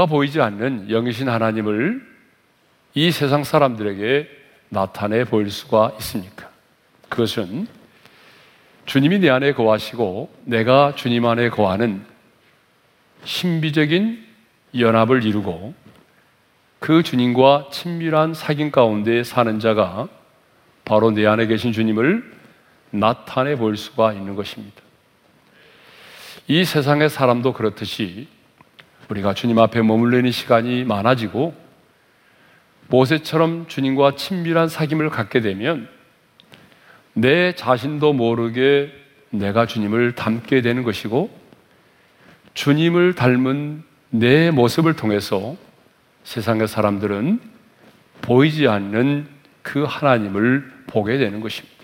누가 보이지 않는 영이신 하나님을 이 세상 사람들에게 나타내 보일 수가 있습니까? 그것은 주님이 내 안에 거하시고 내가 주님 안에 거하는 신비적인 연합을 이루고 그 주님과 친밀한 사귐 가운데 사는 자가 바로 내 안에 계신 주님을 나타내 볼 수가 있는 것입니다. 이 세상의 사람도 그렇듯이 우리가 주님 앞에 머물러 있는 시간이 많아지고 모세처럼 주님과 친밀한 사귐을 갖게 되면 내 자신도 모르게 내가 주님을 닮게 되는 것이고 주님을 닮은 내 모습을 통해서 세상의 사람들은 보이지 않는 그 하나님을 보게 되는 것입니다.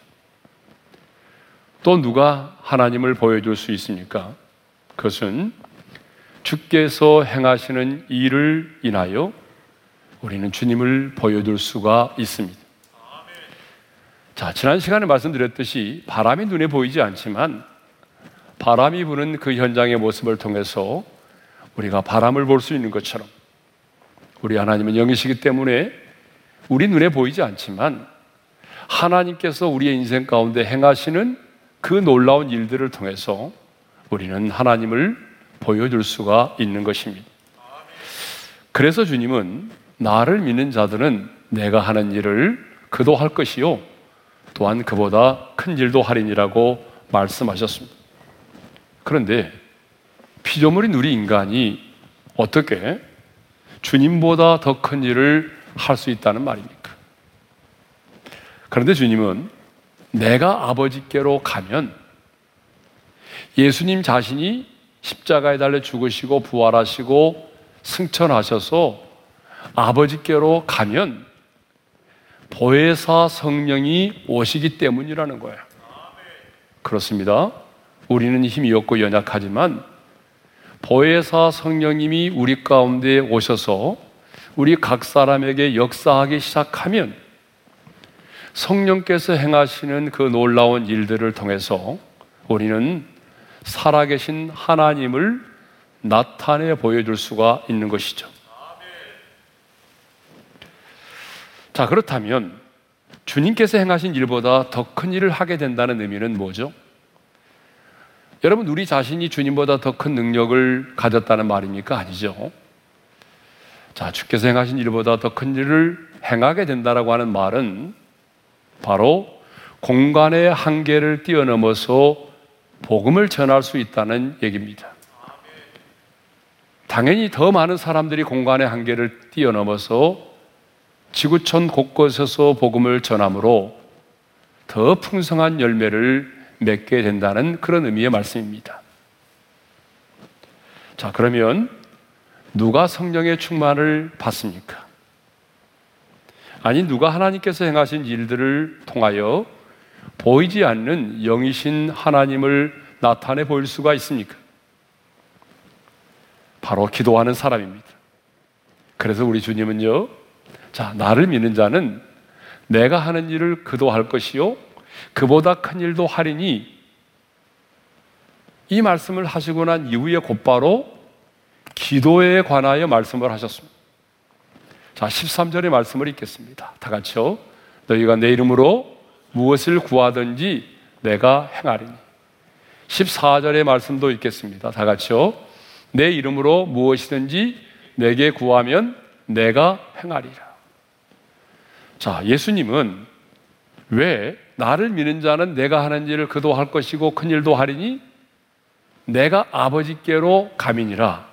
또 누가 하나님을 보여줄 수 있습니까? 그것은 주께서 행하시는 일을 인하여 우리는 주님을 보여줄 수가 있습니다. 자, 지난 시간에 말씀드렸듯이 바람이 눈에 보이지 않지만 바람이 부는 그 현장의 모습을 통해서 우리가 바람을 볼 수 있는 것처럼 우리 하나님은 영이시기 때문에 우리 눈에 보이지 않지만 하나님께서 우리의 인생 가운데 행하시는 그 놀라운 일들을 통해서 우리는 하나님을 보여줄 수가 있는 것입니다. 그래서 주님은 나를 믿는 자들은 내가 하는 일을 그도 할 것이요. 또한 그보다 큰 일도 할인이라고 말씀하셨습니다. 그런데 피조물인 우리 인간이 어떻게 주님보다 더 큰 일을 할 수 있다는 말입니까? 그런데 주님은 내가 아버지께로 가면 예수님 자신이 십자가에 달려 죽으시고 부활하시고 승천하셔서 아버지께로 가면 보혜사 성령이 오시기 때문이라는 거예요. 그렇습니다. 우리는 힘이 없고 연약하지만 보혜사 성령님이 우리 가운데 오셔서 우리 각 사람에게 역사하기 시작하면 성령께서 행하시는 그 놀라운 일들을 통해서 우리는 살아계신 하나님을 나타내 보여줄 수가 있는 것이죠. 자, 그렇다면 주님께서 행하신 일보다 더 큰 일을 하게 된다는 의미는 뭐죠? 여러분, 우리 자신이 주님보다 더 큰 능력을 가졌다는 말입니까? 아니죠. 자, 주께서 행하신 일보다 더 큰 일을 행하게 된다라고 하는 말은 바로 공간의 한계를 뛰어넘어서 복음을 전할 수 있다는 얘기입니다. 당연히 더 많은 사람들이 공간의 한계를 뛰어넘어서 지구촌 곳곳에서 복음을 전함으로 더 풍성한 열매를 맺게 된다는 그런 의미의 말씀입니다. 자, 그러면 누가 성령의 충만을 받습니까? 아니, 누가 하나님께서 행하신 일들을 통하여 보이지 않는 영이신 하나님을 나타내 보일 수가 있습니까? 바로 기도하는 사람입니다. 그래서 우리 주님은요, 자, 나를 믿는 자는 내가 하는 일을 그도 할 것이요. 그보다 큰 일도 하리니 이 말씀을 하시고 난 이후에 곧바로 기도에 관하여 말씀을 하셨습니다. 자, 13절의 말씀을 읽겠습니다. 다 같이요. 너희가 내 이름으로 무엇을 구하든지 내가 행하리니. 14절의 말씀도 읽겠습니다. 다 같이요. 내 이름으로 무엇이든지 내게 구하면 내가 행하리라. 자, 예수님은 왜 나를 믿는 자는 내가 하는 일을 그도 할 것이고 큰 일도 하리니 내가 아버지께로 가민이라.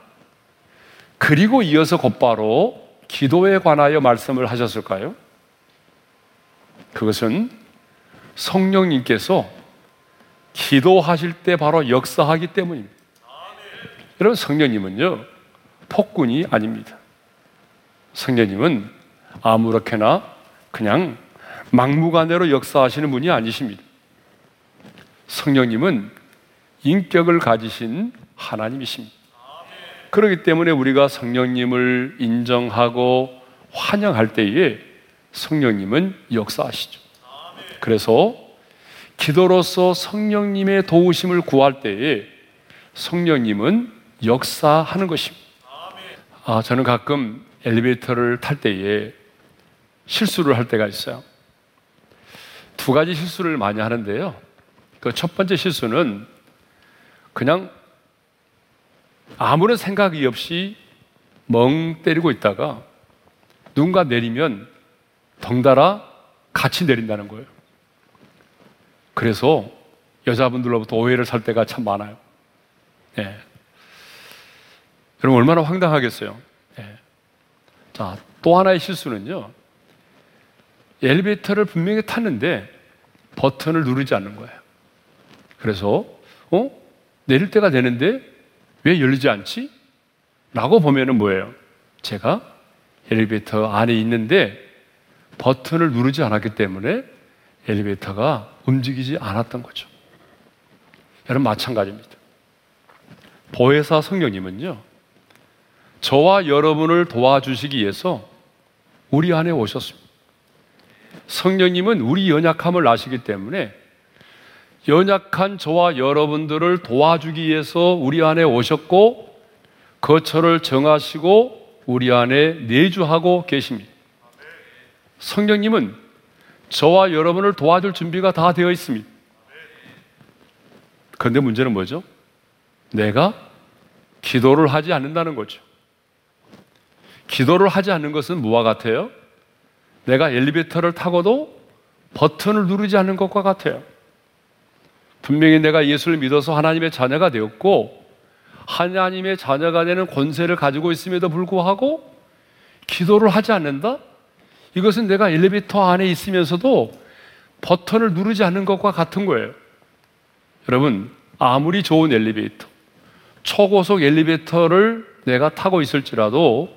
그리고 이어서 곧바로 기도에 관하여 말씀을 하셨을까요? 그것은 성령님께서 기도하실 때 바로 역사하기 때문입니다. 여러분, 성령님은요, 폭군이 아닙니다. 성령님은 아무렇게나 그냥 막무가내로 역사하시는 분이 아니십니다. 성령님은 인격을 가지신 하나님이십니다. 그렇기 때문에 우리가 성령님을 인정하고 환영할 때에 성령님은 역사하시죠. 그래서 기도로서 성령님의 도우심을 구할 때에 성령님은 역사하는 것입니다. 아, 저는 가끔 엘리베이터를 탈 때에 실수를 할 때가 있어요. 두 가지 실수를 많이 하는데요. 그 첫 번째 실수는 그냥 아무런 생각이 없이 멍 때리고 있다가 누군가 내리면 덩달아 같이 내린다는 거예요. 그래서 여자분들로부터 오해를 살 때가 참 많아요. 예. 여러분 얼마나 황당하겠어요. 예. 자, 또 하나의 실수는요. 엘리베이터를 분명히 탔는데 버튼을 누르지 않는 거예요. 그래서 어? 내릴 때가 되는데 왜 열리지 않지? 라고 보면은 뭐예요? 제가 엘리베이터 안에 있는데 버튼을 누르지 않았기 때문에 엘리베이터가 움직이지 않았던 거죠. 여러분 마찬가지입니다. 보혜사 성령님은요. 저와 여러분을 도와주시기 위해서 우리 안에 오셨습니다. 성령님은 우리 연약함을 아시기 때문에 연약한 저와 여러분들을 도와주기 위해서 우리 안에 오셨고 거처를 정하시고 우리 안에 내주하고 계십니다. 성령님은 저와 여러분을 도와줄 준비가 다 되어 있습니다. 그런데 문제는 뭐죠? 내가 기도를 하지 않는다는 거죠. 기도를 하지 않는 것은 무와 같아요? 내가 엘리베이터를 타고도 버튼을 누르지 않는 것과 같아요. 분명히 내가 예수를 믿어서 하나님의 자녀가 되었고, 하나님의 자녀가 되는 권세를 가지고 있음에도 불구하고, 기도를 하지 않는다? 이것은 내가 엘리베이터 안에 있으면서도 버튼을 누르지 않는 것과 같은 거예요. 여러분, 아무리 좋은 엘리베이터, 초고속 엘리베이터를 내가 타고 있을지라도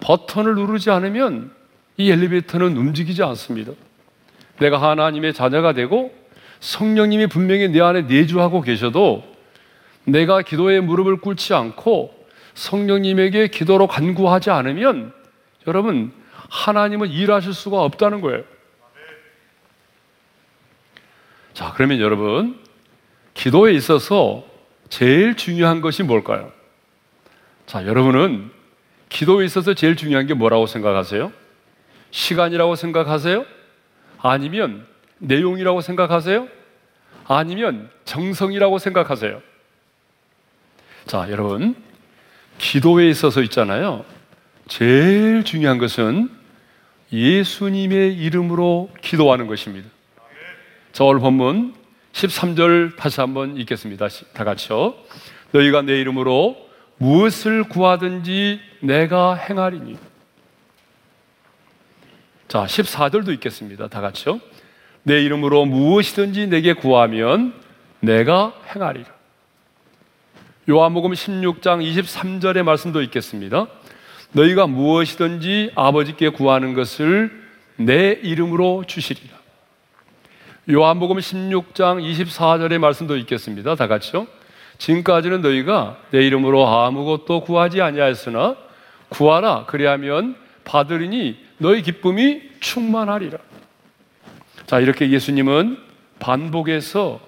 버튼을 누르지 않으면 이 엘리베이터는 움직이지 않습니다. 내가 하나님의 자녀가 되고 성령님이 분명히 내 안에 내주하고 계셔도 내가 기도에 무릎을 꿇지 않고 성령님에게 기도로 간구하지 않으면 여러분 하나님은 일하실 수가 없다는 거예요. 자, 그러면 여러분 기도에 있어서 제일 중요한 것이 뭘까요? 자, 여러분은 기도에 있어서 제일 중요한 게 뭐라고 생각하세요? 시간이라고 생각하세요? 아니면 내용이라고 생각하세요? 아니면 정성이라고 생각하세요? 자, 여러분, 기도에 있어서 있잖아요. 제일 중요한 것은 예수님의 이름으로 기도하는 것입니다. 자, 오늘 본문 13절 다시 한번 읽겠습니다. 다 같이요. 너희가 내 이름으로 무엇을 구하든지 내가 행하리니. 자, 14절도 읽겠습니다. 다 같이요. 내 이름으로 무엇이든지 내게 구하면 내가 행하리라. 요한복음 16장 23절의 말씀도 읽겠습니다. 너희가 무엇이든지 아버지께 구하는 것을 내 이름으로 주시리라. 요한복음 16장 24절의 말씀도 읽겠습니다. 다 같이요. 지금까지는 너희가 내 이름으로 아무것도 구하지 아니하였으나 구하라 그리하면 받으리니 너희 기쁨이 충만하리라. 자, 이렇게 예수님은 반복해서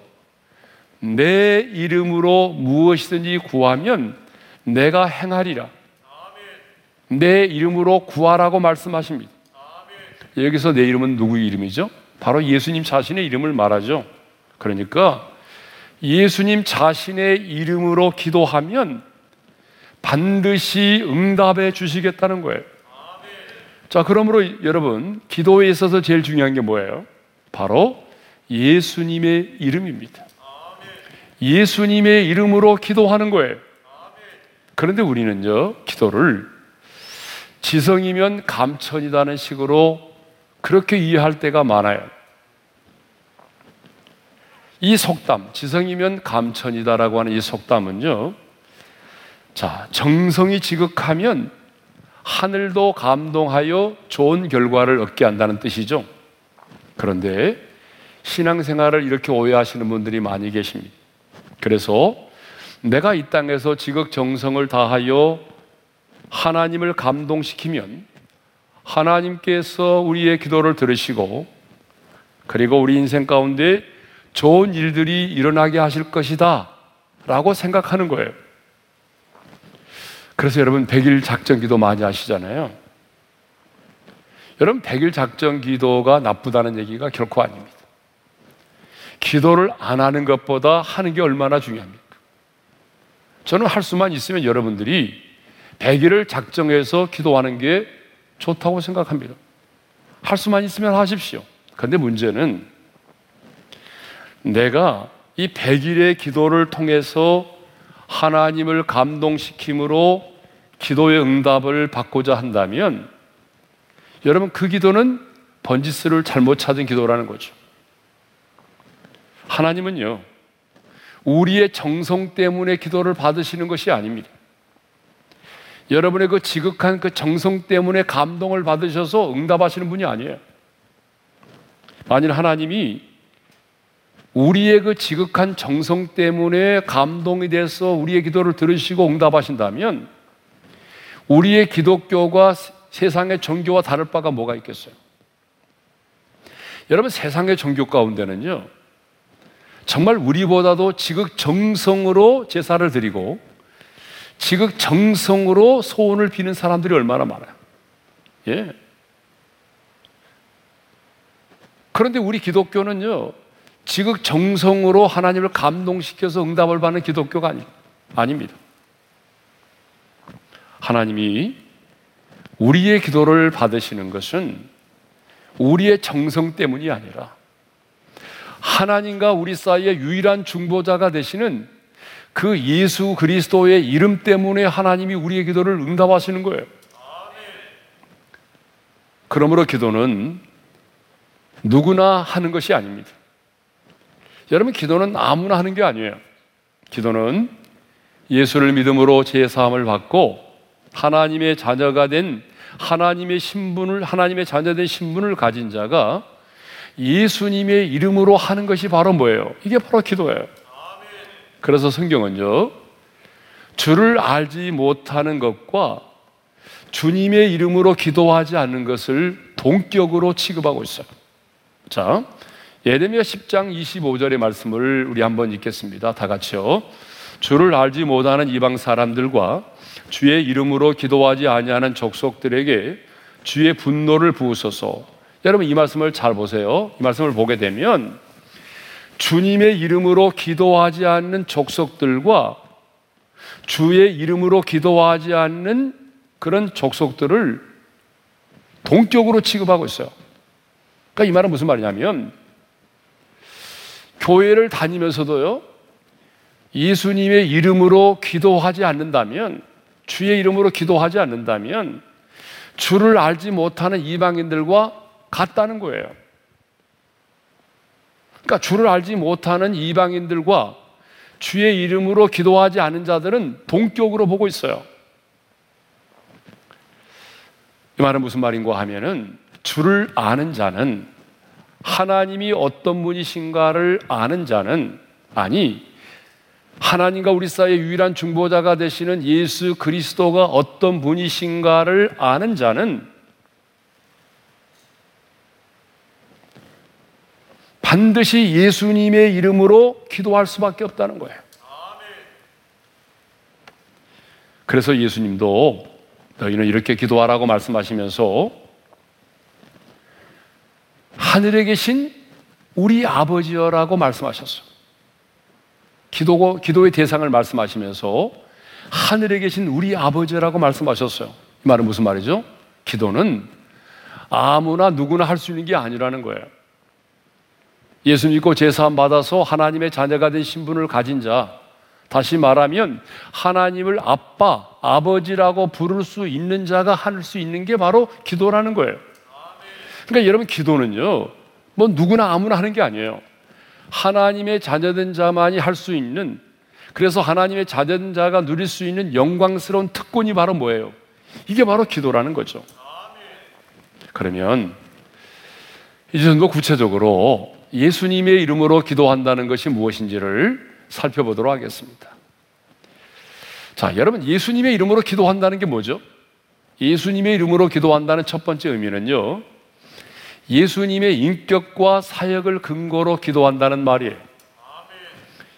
내 이름으로 무엇이든지 구하면 내가 행하리라. 내 이름으로 구하라고 말씀하십니다. 여기서 내 이름은 누구 이름이죠? 바로 예수님 자신의 이름을 말하죠. 그러니까 예수님 자신의 이름으로 기도하면 반드시 응답해 주시겠다는 거예요. 자, 그러므로 여러분, 기도에 있어서 제일 중요한 게 뭐예요? 바로 예수님의 이름입니다. 예수님의 이름으로 기도하는 거예요. 그런데 우리는요, 기도를 지성이면 감천이라는 식으로 그렇게 이해할 때가 많아요. 이 속담, 지성이면 감천이다라고 하는 이 속담은요, 자, 정성이 지극하면 하늘도 감동하여 좋은 결과를 얻게 한다는 뜻이죠. 그런데 신앙생활을 이렇게 오해하시는 분들이 많이 계십니다. 그래서 내가 이 땅에서 지극 정성을 다하여 하나님을 감동시키면 하나님께서 우리의 기도를 들으시고 그리고 우리 인생 가운데 좋은 일들이 일어나게 하실 것이다 라고 생각하는 거예요. 그래서 여러분 100일 작전 기도 많이 하시잖아요. 여러분 100일 작전 기도가 나쁘다는 얘기가 결코 아닙니다. 기도를 안 하는 것보다 하는 게 얼마나 중요합니까? 저는 할 수만 있으면 여러분들이 100일을 작정해서 기도하는 게 좋다고 생각합니다. 할 수만 있으면 하십시오. 그런데 문제는 내가 이 100일의 기도를 통해서 하나님을 감동시킴으로 기도의 응답을 받고자 한다면 여러분 그 기도는 번지스를 잘못 찾은 기도라는 거죠. 하나님은요, 우리의 정성 때문에 기도를 받으시는 것이 아닙니다. 여러분의 그 지극한 그 정성 때문에 감동을 받으셔서 응답하시는 분이 아니에요. 만일 하나님이 우리의 그 지극한 정성 때문에 감동이 돼서 우리의 기도를 들으시고 응답하신다면 우리의 기독교가 세상의 종교와 다를 바가 뭐가 있겠어요? 여러분 세상의 종교 가운데는요 정말 우리보다도 지극 정성으로 제사를 드리고 지극 정성으로 소원을 비는 사람들이 얼마나 많아요. 예. 그런데 우리 기독교는요, 지극 정성으로 하나님을 감동시켜서 응답을 받는 기독교가 아니, 아닙니다. 하나님이 우리의 기도를 받으시는 것은 우리의 정성 때문이 아니라 하나님과 우리 사이의 유일한 중보자가 되시는 그 예수 그리스도의 이름 때문에 하나님이 우리의 기도를 응답하시는 거예요. 그러므로 기도는 누구나 하는 것이 아닙니다. 여러분, 기도는 아무나 하는 게 아니에요. 기도는 예수를 믿음으로 제사함을 받고 하나님의 자녀가 된 하나님의 신분을, 하나님의 자녀된 신분을 가진 자가 예수님의 이름으로 하는 것이 바로 뭐예요? 이게 바로 기도예요. 그래서 성경은요, 주를 알지 못하는 것과 주님의 이름으로 기도하지 않는 것을 동격으로 취급하고 있어요. 자, 예레미야 10장 25절의 말씀을 우리 한번 읽겠습니다. 다 같이요. 주를 알지 못하는 이방 사람들과 주의 이름으로 기도하지 아니하는 족속들에게 주의 분노를 부으소서. 여러분 이 말씀을 잘 보세요. 이 말씀을 보게 되면 주님의 이름으로 기도하지 않는 족속들과 주의 이름으로 기도하지 않는 그런 족속들을 동격으로 취급하고 있어요. 그러니까 이 말은 무슨 말이냐면 교회를 다니면서도요 예수님의 이름으로 기도하지 않는다면 주의 이름으로 기도하지 않는다면 주를 알지 못하는 이방인들과 같다는 거예요. 그러니까 주를 알지 못하는 이방인들과 주의 이름으로 기도하지 않은 자들은 동격으로 보고 있어요. 이 말은 무슨 말인가 하면은 주를 아는 자는 하나님이 어떤 분이신가를 아는 자는 아니 하나님과 우리 사이의 유일한 중보자가 되시는 예수 그리스도가 어떤 분이신가를 아는 자는 반드시 예수님의 이름으로 기도할 수밖에 없다는 거예요. 그래서 예수님도 너희는 이렇게 기도하라고 말씀하시면서 하늘에 계신 우리 아버지여라고 말씀하셨어요. 기도, 기도의 대상을 말씀하시면서 하늘에 계신 우리 아버지라고 말씀하셨어요. 이 말은 무슨 말이죠? 기도는 아무나 누구나 할 수 있는 게 아니라는 거예요. 예수 믿고 제사함 받아서 하나님의 자녀가 된 신분을 가진 자, 다시 말하면 하나님을 아빠, 아버지라고 부를 수 있는 자가 할 수 있는 게 바로 기도라는 거예요. 그러니까 여러분 기도는요, 뭐 누구나 아무나 하는 게 아니에요. 하나님의 자녀된 자만이 할 수 있는 그래서 하나님의 자녀된 자가 누릴 수 있는 영광스러운 특권이 바로 뭐예요? 이게 바로 기도라는 거죠. 그러면 이제 좀 더 구체적으로 예수님의 이름으로 기도한다는 것이 무엇인지를 살펴보도록 하겠습니다. 자, 여러분, 예수님의 이름으로 기도한다는 게 뭐죠? 예수님의 이름으로 기도한다는 첫 번째 의미는요, 예수님의 인격과 사역을 근거로 기도한다는 말이에요.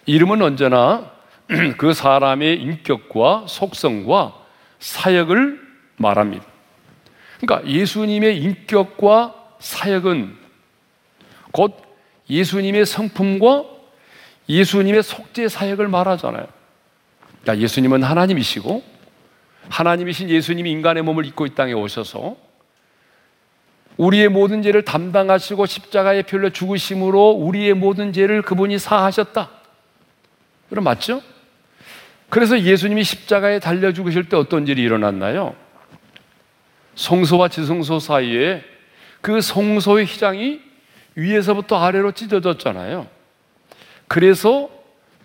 이름은 언제나 그 사람의 인격과 속성과 사역을 말합니다. 그러니까 예수님의 인격과 사역은 곧 예수님의 성품과 예수님의 속죄 사역을 말하잖아요. 그러니까 예수님은 하나님이시고 하나님이신 예수님이 인간의 몸을 입고 이 땅에 오셔서 우리의 모든 죄를 담당하시고 십자가에 필려 죽으심으로 우리의 모든 죄를 그분이 사하셨다. 그럼 맞죠? 그래서 예수님이 십자가에 달려 죽으실 때 어떤 일이 일어났나요? 성소와 지성소 사이에 그 성소의 휘장이 위에서부터 아래로 찢어졌잖아요. 그래서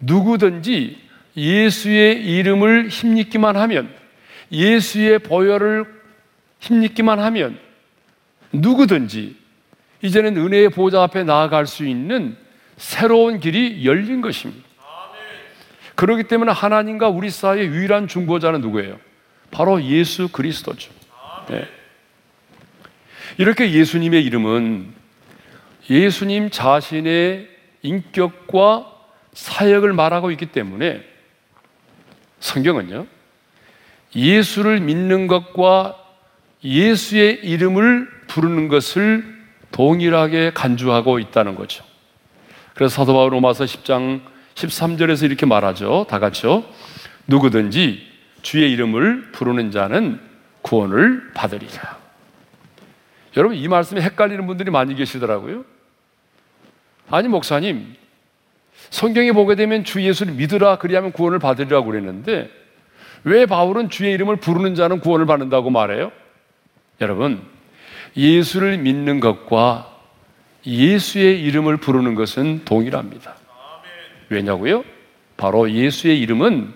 누구든지 예수의 이름을 힘입기만 하면 예수의 보혈을 힘입기만 하면 누구든지 이제는 은혜의 보좌 앞에 나아갈 수 있는 새로운 길이 열린 것입니다. 그렇기 때문에 하나님과 우리 사이의 유일한 중보자는 누구예요? 바로 예수 그리스도죠. 네. 이렇게 예수님의 이름은 예수님 자신의 인격과 사역을 말하고 있기 때문에 성경은요, 예수를 믿는 것과 예수의 이름을 부르는 것을 동일하게 간주하고 있다는 거죠. 그래서 사도 바울 로마서 10장 13절에서 이렇게 말하죠. 다 같이요. 누구든지 주의 이름을 부르는 자는 구원을 받으리라. 여러분 이 말씀에 헷갈리는 분들이 많이 계시더라고요. 아니 목사님 성경에 보게 되면 주 예수를 믿으라 그리하면 구원을 받으리라고 그랬는데 왜 바울은 주의 이름을 부르는 자는 구원을 받는다고 말해요? 여러분 예수를 믿는 것과 예수의 이름을 부르는 것은 동일합니다. 왜냐고요? 바로 예수의 이름은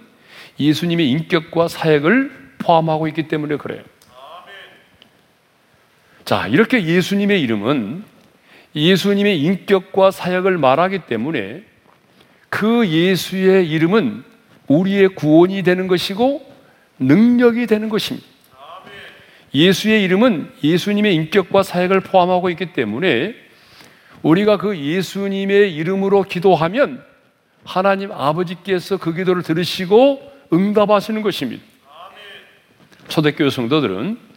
예수님의 인격과 사역을 포함하고 있기 때문에 그래요. 자, 이렇게 예수님의 이름은 예수님의 인격과 사역을 말하기 때문에 그 예수의 이름은 우리의 구원이 되는 것이고 능력이 되는 것입니다. 예수의 이름은 예수님의 인격과 사역을 포함하고 있기 때문에 우리가 그 예수님의 이름으로 기도하면 하나님 아버지께서 그 기도를 들으시고 응답하시는 것입니다. 초대교회 성도들은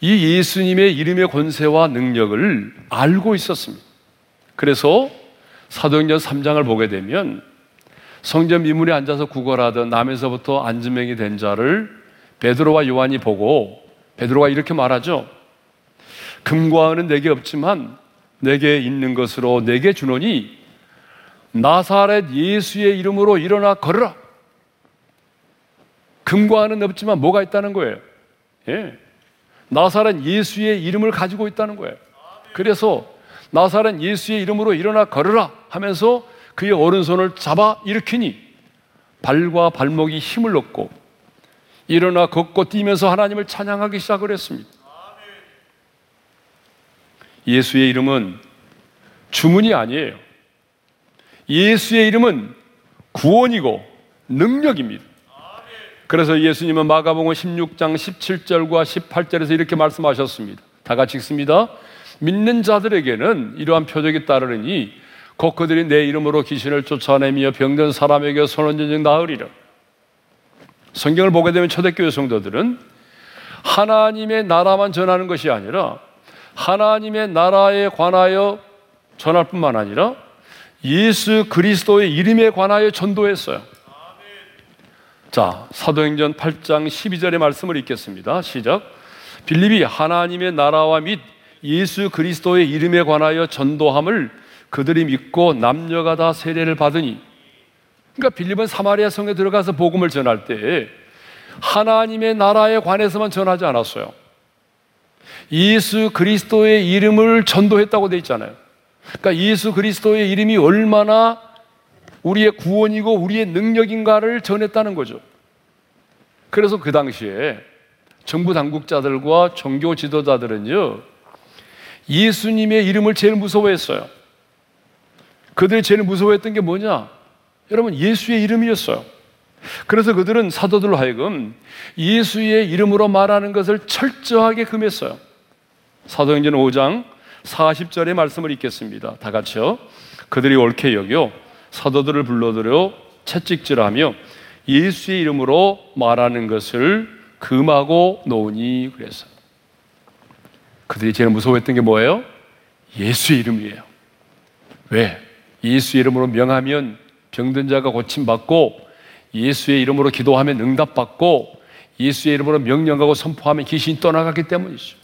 이 예수님의 이름의 권세와 능력을 알고 있었습니다. 그래서 사도행전 3장을 보게 되면 성전 미문에 앉아서 구걸하던 남에서부터 안즈명이 된 자를 베드로와 요한이 보고 베드로가 이렇게 말하죠. 금과 은은 내게 없지만 내게 있는 것으로 내게 주노니 나사렛 예수의 이름으로 일어나 걸으라. 금과 은은 없지만 뭐가 있다는 거예요? 예. 나사렛 예수의 이름을 가지고 있다는 거예요. 그래서 나사렛 예수의 이름으로 일어나 걸으라 하면서 그의 오른손을 잡아 일으키니 발과 발목이 힘을 얻고 일어나 걷고 뛰면서 하나님을 찬양하기 시작을 했습니다. 예수의 이름은 주문이 아니에요. 예수의 이름은 구원이고 능력입니다. 그래서 예수님은 마가복음 16장 17절과 18절에서 이렇게 말씀하셨습니다. 다 같이 읽습니다. 믿는 자들에게는 이러한 표적이 따르니 곧 그들이 내 이름으로 귀신을 쫓아내며 병든 사람에게 손원전쟁 나으리라. 성경을 보게 되면 초대교회 성도들은 하나님의 나라만 전하는 것이 아니라 하나님의 나라에 관하여 전할 뿐만 아니라 예수 그리스도의 이름에 관하여 전도했어요. 자, 사도행전 8장 12절의 말씀을 읽겠습니다. 시작. 빌립이 하나님의 나라와 및 예수 그리스도의 이름에 관하여 전도함을 그들이 믿고 남녀가 다 세례를 받으니 그러니까 빌립은 사마리아 성에 들어가서 복음을 전할 때 하나님의 나라에 관해서만 전하지 않았어요. 예수 그리스도의 이름을 전도했다고 돼 있잖아요. 그러니까 예수 그리스도의 이름이 얼마나 우리의 구원이고 우리의 능력인가를 전했다는 거죠. 그래서 그 당시에 정부 당국자들과 종교 지도자들은요, 예수님의 이름을 제일 무서워했어요. 그들이 제일 무서워했던 게 뭐냐? 여러분, 예수의 이름이었어요. 그래서 그들은 사도들로 하여금 예수의 이름으로 말하는 것을 철저하게 금했어요. 사도행전 5장 40절의 말씀을 읽겠습니다. 다 같이요. 그들이 옳게 여겨 사도들을 불러들여 채찍질하며 예수의 이름으로 말하는 것을 금하고 노니 그래서 그들이 제일 무서워했던 게 뭐예요? 예수의 이름이에요. 왜? 예수의 이름으로 명하면 병든 자가 고침받고 예수의 이름으로 기도하면 응답받고 예수의 이름으로 명령하고 선포하면 귀신이 떠나갔기 때문이죠.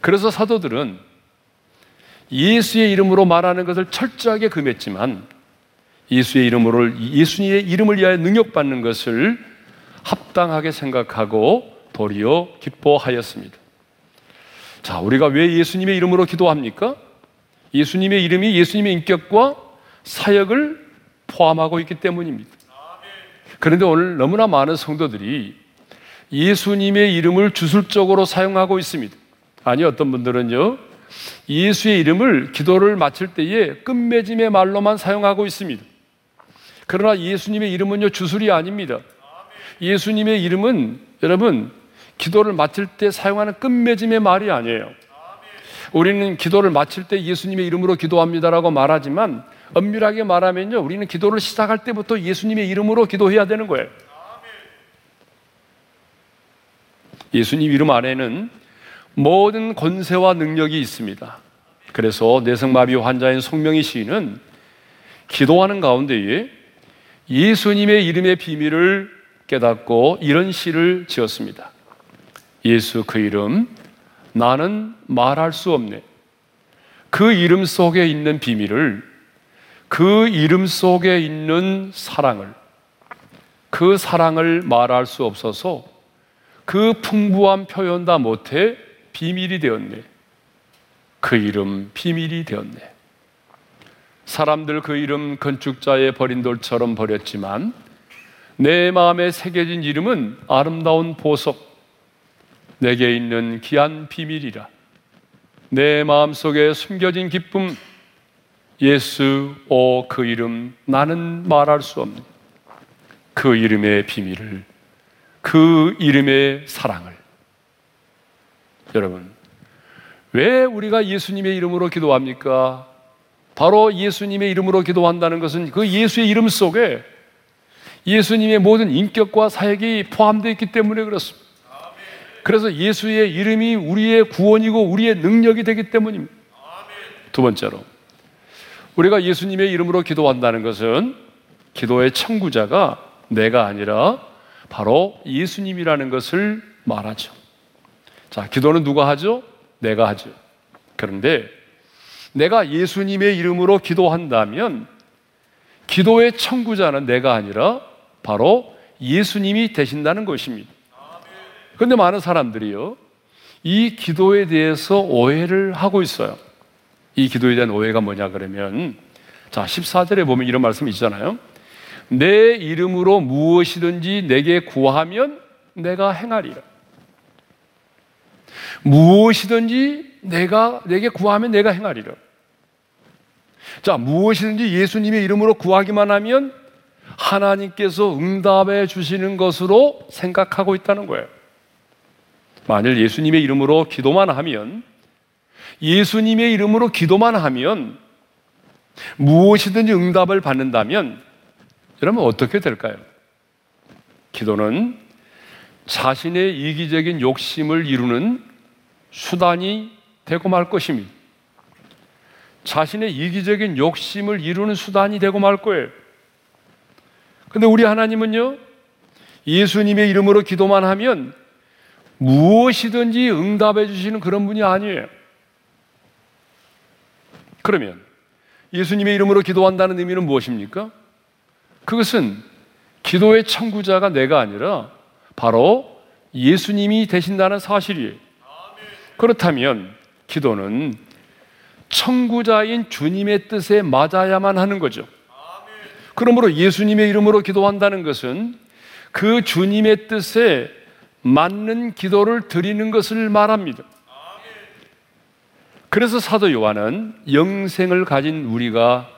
그래서 사도들은 예수의 이름으로 말하는 것을 철저하게 금했지만 예수의 이름으로 예수님의 이름을 위하여 능력받는 것을 합당하게 생각하고 도리어 기뻐하였습니다. 자, 우리가 왜 예수님의 이름으로 기도합니까? 예수님의 이름이 예수님의 인격과 사역을 포함하고 있기 때문입니다. 그런데 오늘 너무나 많은 성도들이 예수님의 이름을 주술적으로 사용하고 있습니다. 아니, 어떤 분들은요, 예수의 이름을 기도를 마칠 때에 끝맺음의 말로만 사용하고 있습니다. 그러나 예수님의 이름은요, 주술이 아닙니다. 예수님의 이름은 여러분, 기도를 마칠 때 사용하는 끝맺음의 말이 아니에요. 우리는 기도를 마칠 때 예수님의 이름으로 기도합니다라고 말하지만 엄밀하게 말하면요, 우리는 기도를 시작할 때부터 예수님의 이름으로 기도해야 되는 거예요. 예수님 이름 안에는 모든 권세와 능력이 있습니다. 그래서 내성마비 환자인 송명희 시인은 기도하는 가운데에 예수님의 이름의 비밀을 깨닫고 이런 시를 지었습니다. 예수 그 이름 나는 말할 수 없네. 그 이름 속에 있는 비밀을 그 이름 속에 있는 사랑을 그 사랑을 말할 수 없어서 그 풍부한 표현 다 못해 비밀이 되었네. 그 이름 비밀이 되었네. 사람들 그 이름 건축자의 버린 돌처럼 버렸지만 내 마음에 새겨진 이름은 아름다운 보석, 내게 있는 귀한 비밀이라. 내 마음 속에 숨겨진 기쁨, 예수, 오, 그 이름, 나는 말할 수 없는 그 이름의 비밀을, 그 이름의 사랑을. 여러분, 왜 우리가 예수님의 이름으로 기도합니까? 바로 예수님의 이름으로 기도한다는 것은 그 예수의 이름 속에 예수님의 모든 인격과 사역이 포함되어 있기 때문에 그렇습니다. 그래서 예수의 이름이 우리의 구원이고 우리의 능력이 되기 때문입니다. 두 번째로, 우리가 예수님의 이름으로 기도한다는 것은 기도의 청구자가 내가 아니라 바로 예수님이라는 것을 말하죠. 자, 기도는 누가 하죠? 내가 하죠. 그런데 내가 예수님의 이름으로 기도한다면 기도의 청구자는 내가 아니라 바로 예수님이 되신다는 것입니다. 그런데 많은 사람들이요, 이 기도에 대해서 오해를 하고 있어요. 이 기도에 대한 오해가 뭐냐 그러면, 자, 14절에 보면 이런 말씀이 있잖아요. 내 이름으로 무엇이든지 내게 구하면 내가 행하리라. 무엇이든지 내가 내게 구하면 내가 행하리라. 자, 무엇이든지 예수님의 이름으로 구하기만 하면 하나님께서 응답해 주시는 것으로 생각하고 있다는 거예요. 만일 예수님의 이름으로 기도만 하면 예수님의 이름으로 기도만 하면 무엇이든지 응답을 받는다면 여러분 어떻게 될까요? 기도는 자신의 이기적인 욕심을 이루는 수단이 되고 말 것입니다. 자신의 이기적인 욕심을 이루는 수단이 되고 말 거예요. 근데 우리 하나님은요, 예수님의 이름으로 기도만 하면 무엇이든지 응답해 주시는 그런 분이 아니에요. 그러면 예수님의 이름으로 기도한다는 의미는 무엇입니까? 그것은 기도의 청구자가 내가 아니라 바로 예수님이 되신다는 사실이에요. 그렇다면 기도는 청구자인 주님의 뜻에 맞아야만 하는 거죠. 그러므로 예수님의 이름으로 기도한다는 것은 그 주님의 뜻에 맞는 기도를 드리는 것을 말합니다. 그래서 사도 요한은 영생을 가진 우리가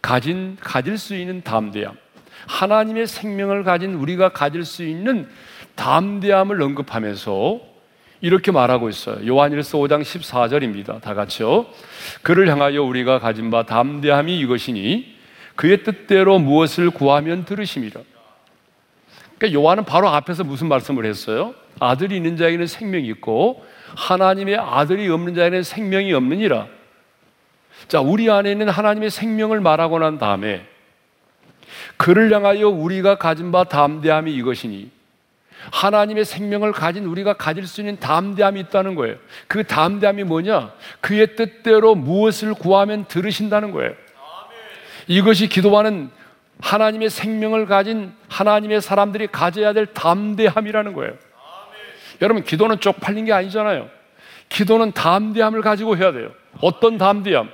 가진 가질 수 있는 담대함, 하나님의 생명을 가진 우리가 가질 수 있는 담대함을 언급하면서 이렇게 말하고 있어요. 요한일서 5장 14절입니다. 다 같이요. 그를 향하여 우리가 가진 바 담대함이 이것이니 그의 뜻대로 무엇을 구하면 들으심이라. 그러니까 요한은 바로 앞에서 무슨 말씀을 했어요? 아들이 있는 자에게는 생명이 있고 하나님의 아들이 없는 자에게는 생명이 없느니라. 자, 우리 안에 있는 하나님의 생명을 말하고 난 다음에 그를 향하여 우리가 가진 바 담대함이 이것이니 하나님의 생명을 가진 우리가 가질 수 있는 담대함이 있다는 거예요. 그 담대함이 뭐냐? 그의 뜻대로 무엇을 구하면 들으신다는 거예요. 이것이 기도하는 하나님의 생명을 가진 하나님의 사람들이 가져야 될 담대함이라는 거예요. 여러분, 기도는 쪽팔린 게 아니잖아요. 기도는 담대함을 가지고 해야 돼요. 어떤 담대함?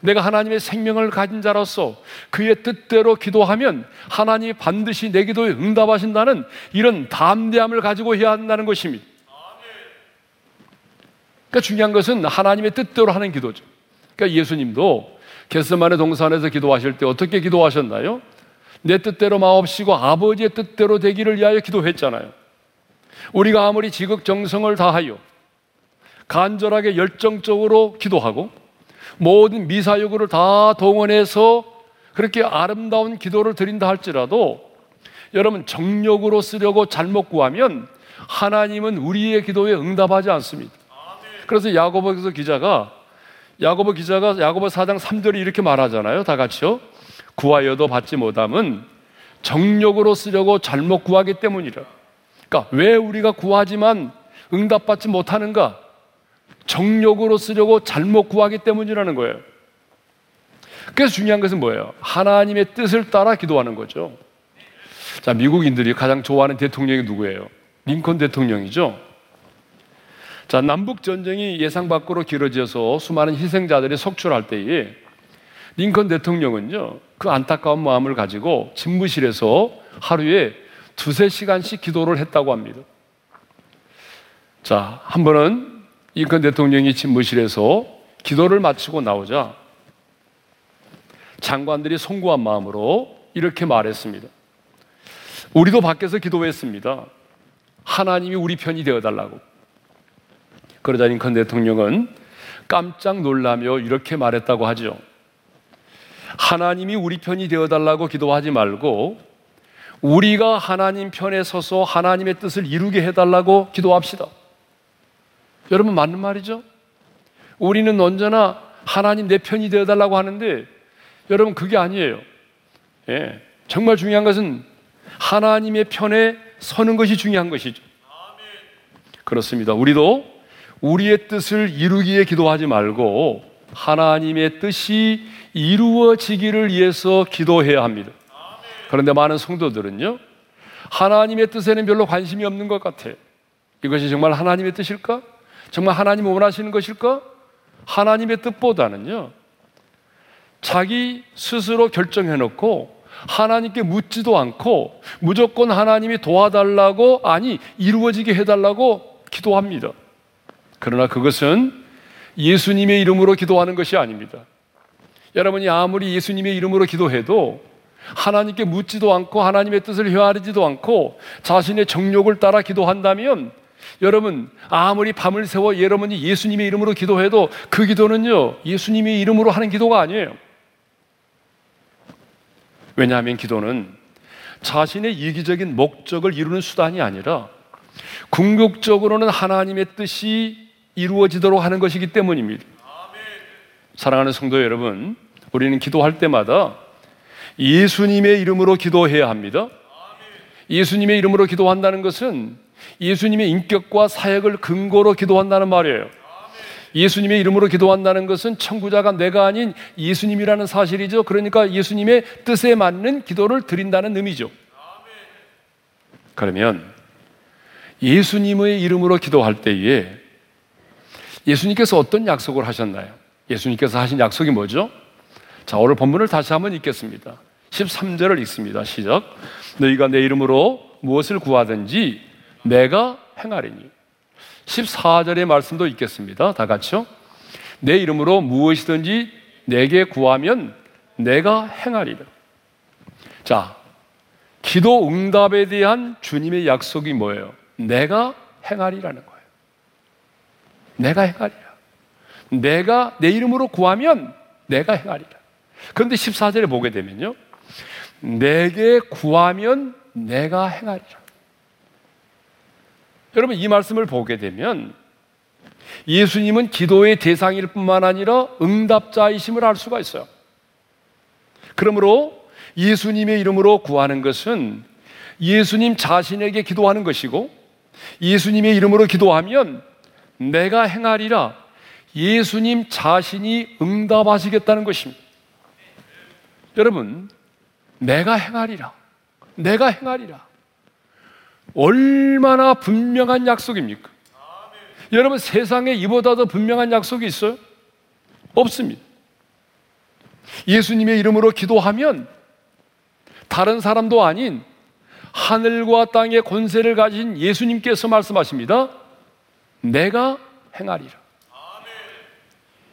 내가 하나님의 생명을 가진 자로서 그의 뜻대로 기도하면 하나님이 반드시 내 기도에 응답하신다는 이런 담대함을 가지고 해야 한다는 것입니다. 그러니까 중요한 것은 하나님의 뜻대로 하는 기도죠. 그러니까 예수님도 게스만의 동산에서 기도하실 때 어떻게 기도하셨나요? 내 뜻대로 마옵시고 아버지의 뜻대로 되기를 위하여 기도했잖아요. 우리가 아무리 지극정성을 다하여 간절하게 열정적으로 기도하고 모든 미사여구를 다 동원해서 그렇게 아름다운 기도를 드린다 할지라도 여러분 정력으로 쓰려고 잘못 구하면 하나님은 우리의 기도에 응답하지 않습니다. 그래서 야고보서 기자가 야고보 기자가 야고보 4장 3절에 이렇게 말하잖아요. 다 같이요. 구하여도 받지 못함은 정력으로 쓰려고 잘못 구하기 때문이라. 그러니까 왜 우리가 구하지만 응답받지 못하는가? 정력으로 쓰려고 잘못 구하기 때문이라는 거예요. 그래서 중요한 것은 뭐예요? 하나님의 뜻을 따라 기도하는 거죠. 자, 미국인들이 가장 좋아하는 대통령이 누구예요? 링컨 대통령이죠. 자, 남북 전쟁이 예상 밖으로 길어져서 수많은 희생자들이 속출할 때에 링컨 대통령은요, 그 안타까운 마음을 가지고 집무실에서 하루에 두세 시간씩 기도를 했다고 합니다. 자, 한 번은 링컨 대통령이 집무실에서 기도를 마치고 나오자 장관들이 송구한 마음으로 이렇게 말했습니다. 우리도 밖에서 기도했습니다. 하나님이 우리 편이 되어달라고. 그러자 링컨 대통령은 깜짝 놀라며 이렇게 말했다고 하죠. 하나님이 우리 편이 되어달라고 기도하지 말고 우리가 하나님 편에 서서 하나님의 뜻을 이루게 해달라고 기도합시다. 여러분 맞는 말이죠? 우리는 언제나 하나님 내 편이 되어달라고 하는데 여러분 그게 아니에요. 예, 정말 중요한 것은 하나님의 편에 서는 것이 중요한 것이죠. 그렇습니다. 우리도 우리의 뜻을 이루기에 기도하지 말고 하나님의 뜻이 이루어지기를 위해서 기도해야 합니다. 그런데 많은 성도들은요, 하나님의 뜻에는 별로 관심이 없는 것 같아요. 이것이 정말 하나님의 뜻일까? 정말 하나님 원하시는 것일까? 하나님의 뜻보다는요, 자기 스스로 결정해놓고 하나님께 묻지도 않고 무조건 하나님이 도와달라고, 아니, 이루어지게 해달라고 기도합니다. 그러나 그것은 예수님의 이름으로 기도하는 것이 아닙니다. 여러분이 아무리 예수님의 이름으로 기도해도 하나님께 묻지도 않고 하나님의 뜻을 헤아리지도 않고 자신의 정욕을 따라 기도한다면 여러분, 아무리 밤을 새워 여러분이 예수님의 이름으로 기도해도 그 기도는요, 예수님의 이름으로 하는 기도가 아니에요. 왜냐하면 기도는 자신의 이기적인 목적을 이루는 수단이 아니라 궁극적으로는 하나님의 뜻이 이루어지도록 하는 것이기 때문입니다. 사랑하는 성도 여러분, 우리는 기도할 때마다 예수님의 이름으로 기도해야 합니다. 예수님의 이름으로 기도한다는 것은 예수님의 인격과 사역을 근거로 기도한다는 말이에요. 예수님의 이름으로 기도한다는 것은 청구자가 내가 아닌 예수님이라는 사실이죠. 그러니까 예수님의 뜻에 맞는 기도를 드린다는 의미죠. 그러면 예수님의 이름으로 기도할 때에 예수님께서 어떤 약속을 하셨나요? 예수님께서 하신 약속이 뭐죠? 자, 오늘 본문을 다시 한번 읽겠습니다. 13절을 읽습니다. 시작. 너희가 내 이름으로 무엇을 구하든지 내가 행하리니. 14절의 말씀도 있겠습니다. 다 같이요. 내 이름으로 무엇이든지 내게 구하면 내가 행하리라. 자, 기도 응답에 대한 주님의 약속이 뭐예요? 내가 행하리라는 거예요. 내가 행하리라. 내가 내 이름으로 구하면 내가 행하리라. 그런데 14절에 보게 되면요. 내게 구하면 내가 행하리라. 여러분 이 말씀을 보게 되면 예수님은 기도의 대상일 뿐만 아니라 응답자이심을 알 수가 있어요. 그러므로 예수님의 이름으로 구하는 것은 예수님 자신에게 기도하는 것이고 예수님의 이름으로 기도하면 내가 행하리라 예수님 자신이 응답하시겠다는 것입니다. 여러분, 내가 행하리라. 내가 행하리라. 얼마나 분명한 약속입니까? 여러분, 세상에 이보다 더 분명한 약속이 있어요? 없습니다. 예수님의 이름으로 기도하면 다른 사람도 아닌 하늘과 땅의 권세를 가진 예수님께서 말씀하십니다. 내가 행하리라.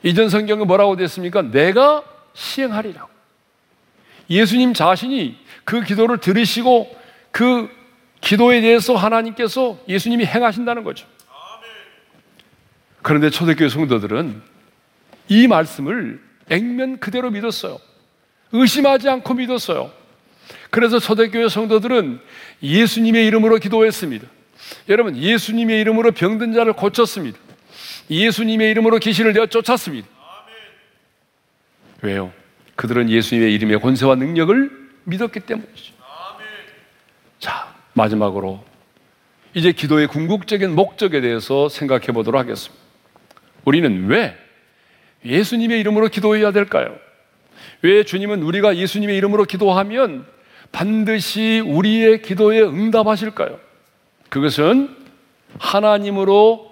이전 성경에 뭐라고 됐습니까? 내가 시행하리라. 예수님 자신이 그 기도를 들으시고 그 기도에 대해서 하나님께서 예수님이 행하신다는 거죠. 그런데 초대교회 성도들은 이 말씀을 액면 그대로 믿었어요. 의심하지 않고 믿었어요. 그래서 초대교회 성도들은 예수님의 이름으로 기도했습니다. 여러분, 예수님의 이름으로 병든 자를 고쳤습니다. 예수님의 이름으로 귀신을 내어 쫓았습니다. 왜요? 그들은 예수님의 이름의 권세와 능력을 믿었기 때문이죠. 자, 마지막으로 이제 기도의 궁극적인 목적에 대해서 생각해 보도록 하겠습니다. 우리는 왜 예수님의 이름으로 기도해야 될까요? 왜 주님은 우리가 예수님의 이름으로 기도하면 반드시 우리의 기도에 응답하실까요? 그것은 하나님으로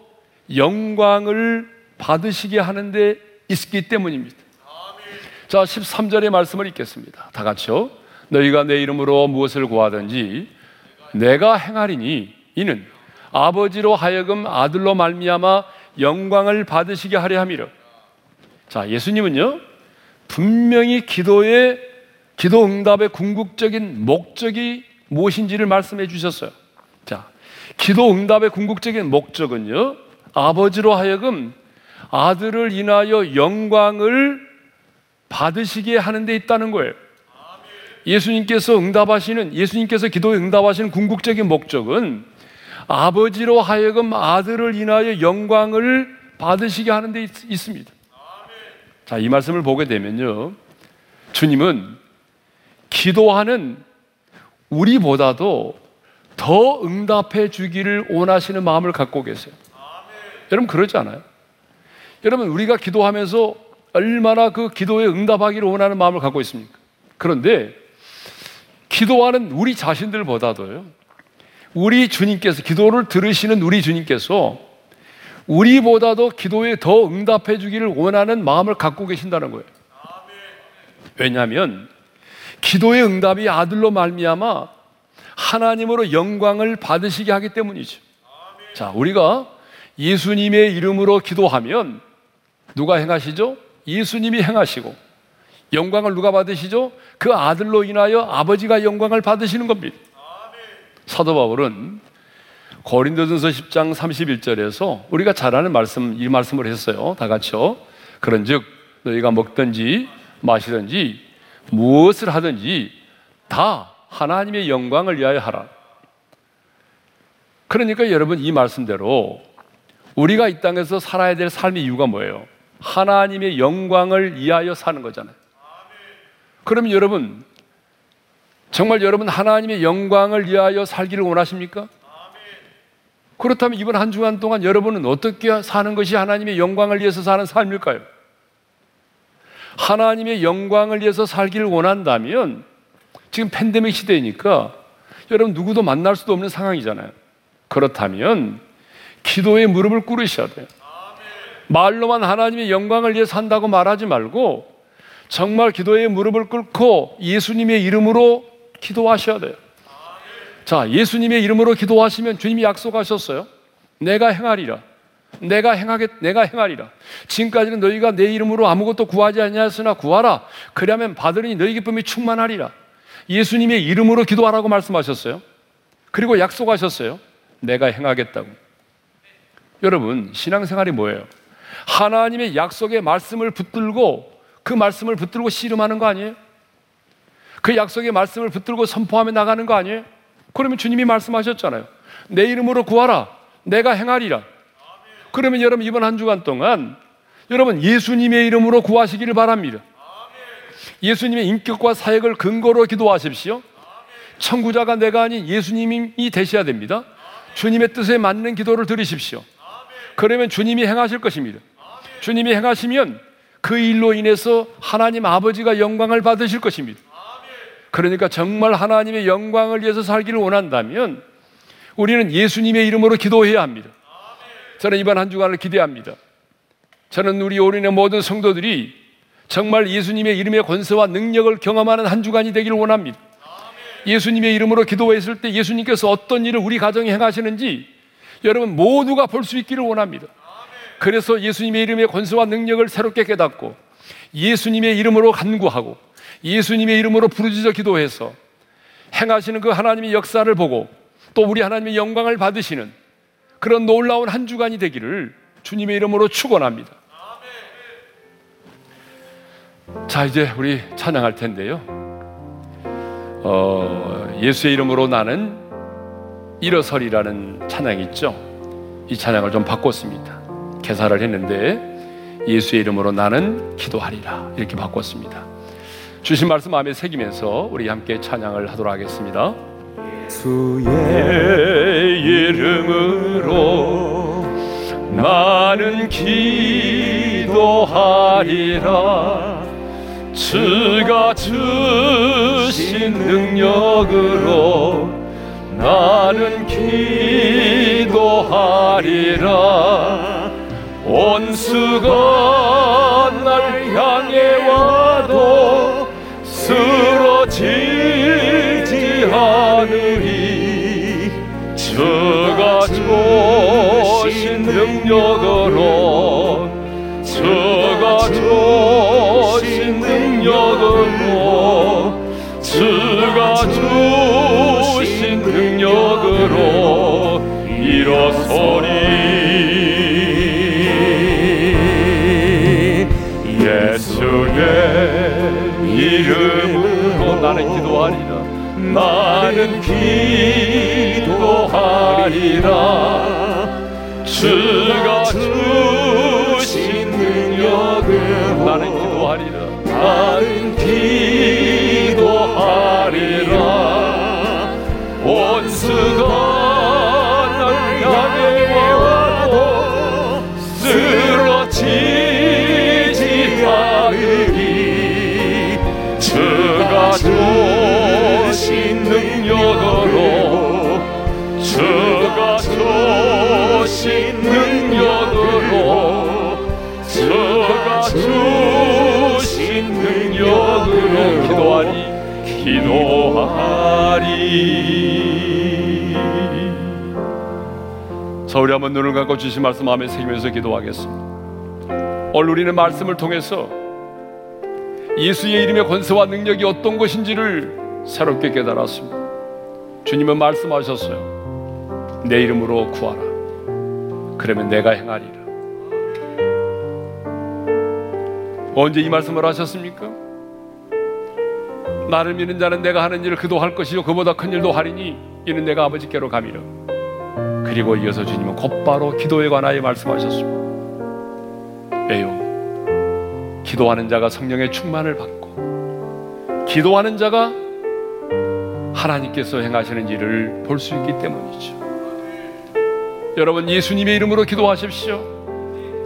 영광을 받으시게 하는데 있기 때문입니다. 자, 13절의 말씀을 읽겠습니다. 다 같이요. 너희가 내 이름으로 무엇을 구하든지 내가 행하리니 이는 아버지로 하여금 아들로 말미암아 영광을 받으시게 하려 함이라. 자, 예수님은요. 분명히 기도의 기도 응답의 궁극적인 목적이 무엇인지를 말씀해 주셨어요. 자, 기도 응답의 궁극적인 목적은요. 아버지로 하여금 아들을 인하여 영광을 받으시게 하는 데 있다는 거예요. 예수님께서 응답하시는 예수님께서 기도에 응답하시는 궁극적인 목적은 아버지로 하여금 아들을 인하여 영광을 받으시게 하는 데 있, 습니다 자, 이 말씀을 보게 되면요. 주님은 기도하는 우리보다도 더 응답해 주기를 원하시는 마음을 갖고 계세요. 여러분 그러지 않아요? 여러분 우리가 기도하면서 얼마나 그 기도에 응답하기를 원하는 마음을 갖고 있습니까? 그런데 기도하는 우리 자신들보다도요. 우리 주님께서 기도를 들으시는 우리 주님께서 우리보다도 기도에 더 응답해 주기를 원하는 마음을 갖고 계신다는 거예요. 왜냐하면 기도의 응답이 아들로 말미암아 하나님으로 영광을 받으시게 하기 때문이죠. 자, 우리가 예수님의 이름으로 기도하면 누가 행하시죠? 예수님이 행하시고 영광을 누가 받으시죠? 그 아들로 인하여 아버지가 영광을 받으시는 겁니다. 사도 바울은 고린도전서 10장 31절에서 우리가 잘 아는 말씀 이 말씀을 했어요. 다 같이요. 그런즉 너희가 먹든지 마시든지 무엇을 하든지 다 하나님의 영광을 위하여 하라. 그러니까 여러분 이 말씀대로 우리가 이 땅에서 살아야 될 삶의 이유가 뭐예요? 하나님의 영광을 위하여 사는 거잖아요. 그러면 여러분, 정말 여러분 하나님의 영광을 위하여 살기를 원하십니까? 그렇다면 이번 한 주간 동안 여러분은 어떻게 사는 것이 하나님의 영광을 위해서 사는 삶일까요? 하나님의 영광을 위해서 살기를 원한다면 지금 팬데믹 시대이니까 여러분 누구도 만날 수도 없는 상황이잖아요. 그렇다면 기도에 무릎을 꿇으셔야 돼요. 말로만 하나님의 영광을 위해 산다고 말하지 말고 정말 기도에 무릎을 꿇고 예수님의 이름으로 기도하셔야 돼요. 자, 예수님의 이름으로 기도하시면 주님이 약속하셨어요. 내가 행하리라. 내가 행하겠, 내가 행하리라. 지금까지는 너희가 내 이름으로 아무것도 구하지 아니하였으나 구하라. 그러면 받으니 너희 기쁨이 충만하리라. 예수님의 이름으로 기도하라고 말씀하셨어요. 그리고 약속하셨어요. 내가 행하겠다고. 여러분, 신앙생활이 뭐예요? 하나님의 약속의 말씀을 붙들고 그 말씀을 붙들고 씨름하는 거 아니에요? 그 약속의 말씀을 붙들고 선포하며 나가는 거 아니에요? 그러면 주님이 말씀하셨잖아요. 내 이름으로 구하라. 내가 행하리라. 그러면 여러분 이번 한 주간 동안 여러분 예수님의 이름으로 구하시기를 바랍니다. 예수님의 인격과 사역을 근거로 기도하십시오. 청구자가 내가 아닌 예수님이 되셔야 됩니다. 주님의 뜻에 맞는 기도를 들으십시오. 그러면 주님이 행하실 것입니다. 주님이 행하시면 그 일로 인해서 하나님 아버지가 영광을 받으실 것입니다. 그러니까 정말 하나님의 영광을 위해서 살기를 원한다면 우리는 예수님의 이름으로 기도해야 합니다. 저는 이번 한 주간을 기대합니다. 저는 우리 올인의 모든 성도들이 정말 예수님의 이름의 권세와 능력을 경험하는 한 주간이 되기를 원합니다. 예수님의 이름으로 기도했을 때 예수님께서 어떤 일을 우리 가정에 행하시는지 여러분 모두가 볼 수 있기를 원합니다. 그래서 예수님의 이름의 권세와 능력을 새롭게 깨닫고 예수님의 이름으로 간구하고 예수님의 이름으로 부르짖어 기도해서 행하시는 그 하나님의 역사를 보고 또 우리 하나님의 영광을 받으시는 그런 놀라운 한 주간이 되기를 주님의 이름으로 축원합니다. 자 이제 우리 찬양할 텐데요. 어, 예수의 이름으로 나는 일어서리라는 찬양이 있죠. 이 찬양을 좀 바꿨습니다. 개사를 했는데 예수의 이름으로 나는 기도하리라 이렇게 바꿨습니다. 주신 말씀 마음에 새기면서 우리 함께 찬양을 하도록 하겠습니다. 예수의 이름으로 나는 기도하리라 주가 주신 능력으로 나는 기도하리라 원수가 날 향해 와도 쓰러지지 않으리. 주가 주신 능력으로 나는 기도하리라. 나는 기도하리라 주가 주신 능력으로 나는 기도하리라. 나는 기도하리라 능력으로 기도하리. 기도하리 자, 우리 한번 눈을 감고 주신 말씀 마음에 새기면서 기도하겠습니다. 오늘 우리는 말씀을 통해서 예수의 이름의 권세와 능력이 어떤 것인지를 새롭게 깨달았습니다. 주님은 말씀하셨어요. 내 이름으로 구하라. 그러면 내가 행하리라. 언제 이 말씀을 하셨습니까? 나를 믿는 자는 내가 하는 일을 그도 할 것이요 그보다 큰 일도 하리니 이는 내가 아버지께로 가미라. 그리고 이어서 주님은 곧바로 기도에 관하여 말씀하셨습니다. 왜요? 기도하는 자가 성령의 충만을 받고 기도하는 자가 하나님께서 행하시는 일을 볼 수 있기 때문이죠. 여러분 예수님의 이름으로 기도하십시오.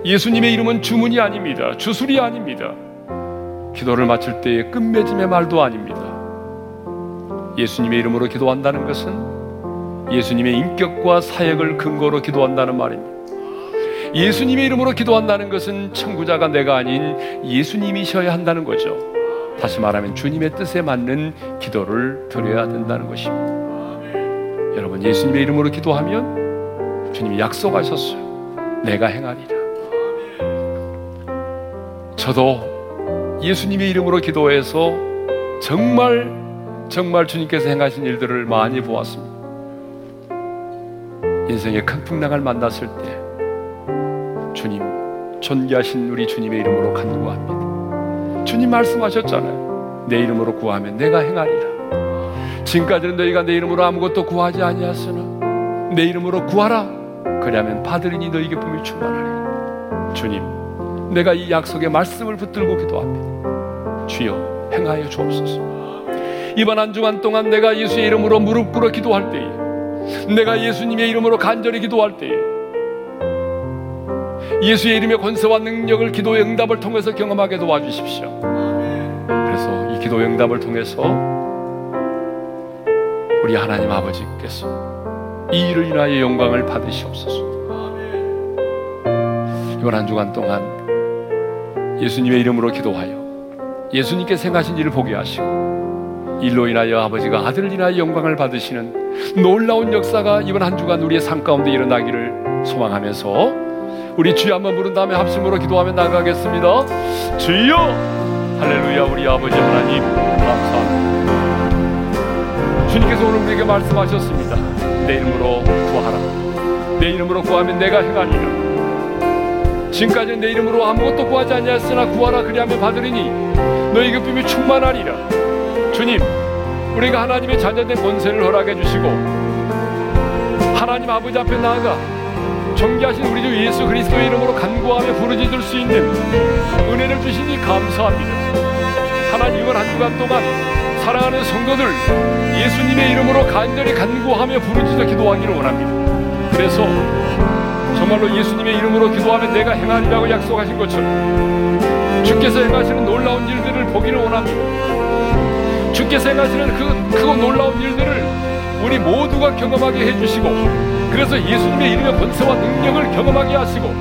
예수님의 이름은 주문이 아닙니다. 주술이 아닙니다. 기도를 마칠 때의 끝맺음의 말도 아닙니다. 예수님의 이름으로 기도한다는 것은 예수님의 인격과 사역을 근거로 기도한다는 말입니다. 예수님의 이름으로 기도한다는 것은 청구자가 내가 아닌 예수님이셔야 한다는 거죠. 다시 말하면 주님의 뜻에 맞는 기도를 드려야 된다는 것입니다. 여러분 예수님의 이름으로 기도하면 주님이 약속하셨어요. 내가 행하리라. 저도 예수님의 이름으로 기도해서 정말 정말 주님께서 행하신 일들을 많이 보았습니다. 인생의 큰 풍랑을 만났을 때 주님 존귀하신 우리 주님의 이름으로 간구합니다. 주님 말씀하셨잖아요. 내 이름으로 구하면 내가 행하리라. 지금까지는 너희가 내 이름으로 아무것도 구하지 아니하으나 내 이름으로 구하라. 그리하면 받으리니 너희 기쁨이 충만하리 주님 내가 이 약속의 말씀을 붙들고 기도합니다 주여 행하여 주옵소서. 이번 한 주간 동안 내가 예수의 이름으로 무릎 꿇어 기도할 때에 내가 예수님의 이름으로 간절히 기도할 때에 예수의 이름의 권세와 능력을 기도의 응답을 통해서 경험하게 도와주십시오. 그래서 이 기도의 응답을 통해서 우리 하나님 아버지께서 이 일을 인하여 영광을 받으시옵소서. 이번 한 주간 동안 예수님의 이름으로 기도하여 예수님께 생하신 일을 보게 하시고 일로 인하여 아버지가 아들을 인하여 영광을 받으시는 놀라운 역사가 이번 한 주간 우리의 삶 가운데 일어나기를 소망하면서 우리 주여 한번 부른 다음에 합심으로 기도하며 나가겠습니다. 주여! 할렐루야 우리 아버지 하나님 감사합니다. 주님께서 오늘 우리에게 말씀하셨습니다. 내 이름으로 구하라. 내 이름으로 구하면 내가 행하리라 지금까지는 내 이름으로 아무것도 구하지 아니하였으나 구하라 그리하면 받으리니 너희 기쁨이 충만하리라. 주님 우리가 하나님의 자녀된 권세를 허락해 주시고 하나님 아버지 앞에 나아가 존귀하신 우리 주 예수 그리스도의 이름으로 간구하며 부르짖을 수 있는 은혜를 주시니 감사합니다. 하나님 이번 한 주간 동안 사랑하는 성도들 예수님의 이름으로 간절히 간구하며 부르짖어 기도하기를 원합니다. 그래서 정말로 예수님의 이름으로 기도하면 내가 행하리라고 약속하신 것처럼 주께서 행하시는 놀라운 일들을 보기를 원합니다. 주께서 행하시는 그 크고 놀라운 일들을 우리 모두가 경험하게 해주시고 그래서 예수님의 이름의 권세와 능력을 경험하게 하시고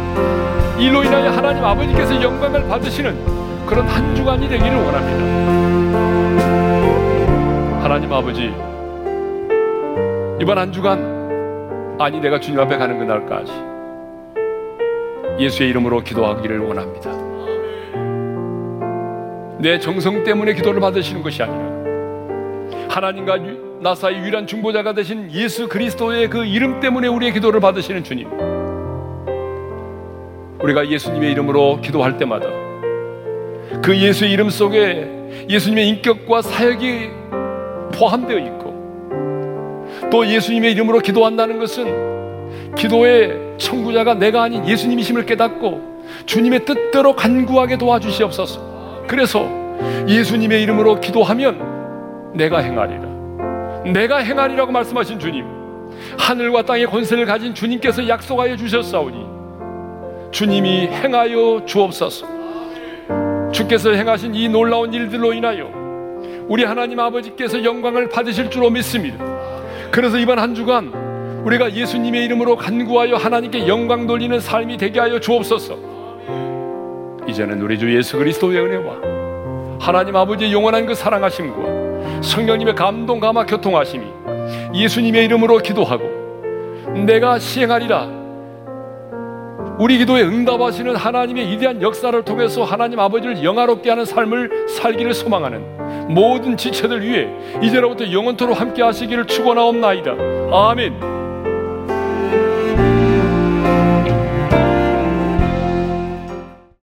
이로 인하여 하나님 아버지께서 영광을 받으시는 그런 한 주간이 되기를 원합니다. 하나님 아버지 이번 한 주간 아니 내가 주님 앞에 가는 그날까지 예수의 이름으로 기도하기를 원합니다. 내 정성 때문에 기도를 받으시는 것이 아니라 하나님과 나 사이 유일한 중보자가 되신 예수 그리스도의 그 이름 때문에 우리의 기도를 받으시는 주님. 우리가 예수님의 이름으로 기도할 때마다 그 예수의 이름 속에 예수님의 인격과 사역이 포함되어 있고 또 예수님의 이름으로 기도한다는 것은 기도의 청구자가 내가 아닌 예수님이심을 깨닫고 주님의 뜻대로 간구하게 도와주시옵소서. 그래서 예수님의 이름으로 기도하면 내가 행하리라. 내가 행하리라고 말씀하신 주님. 하늘과 땅의 권세를 가진 주님께서 약속하여 주셨사오니 주님이 행하여 주옵소서. 주께서 행하신 이 놀라운 일들로 인하여 우리 하나님 아버지께서 영광을 받으실 줄로 믿습니다. 그래서 이번 한 주간 우리가 예수님의 이름으로 간구하여 하나님께 영광 돌리는 삶이 되게 하여 주옵소서. 이제는 우리 주 예수 그리스도의 은혜와 하나님 아버지의 영원한 그 사랑하심과 성령님의 감동 감화 교통하심이 예수님의 이름으로 기도하고 내가 시행하리라 우리 기도에 응답하시는 하나님의 위대한 역사를 통해서 하나님 아버지를 영화롭게 하는 삶을 살기를 소망하는 모든 지체들 위해 이제로부터 영원토록 함께 하시기를 축원하옵나이다. 아멘.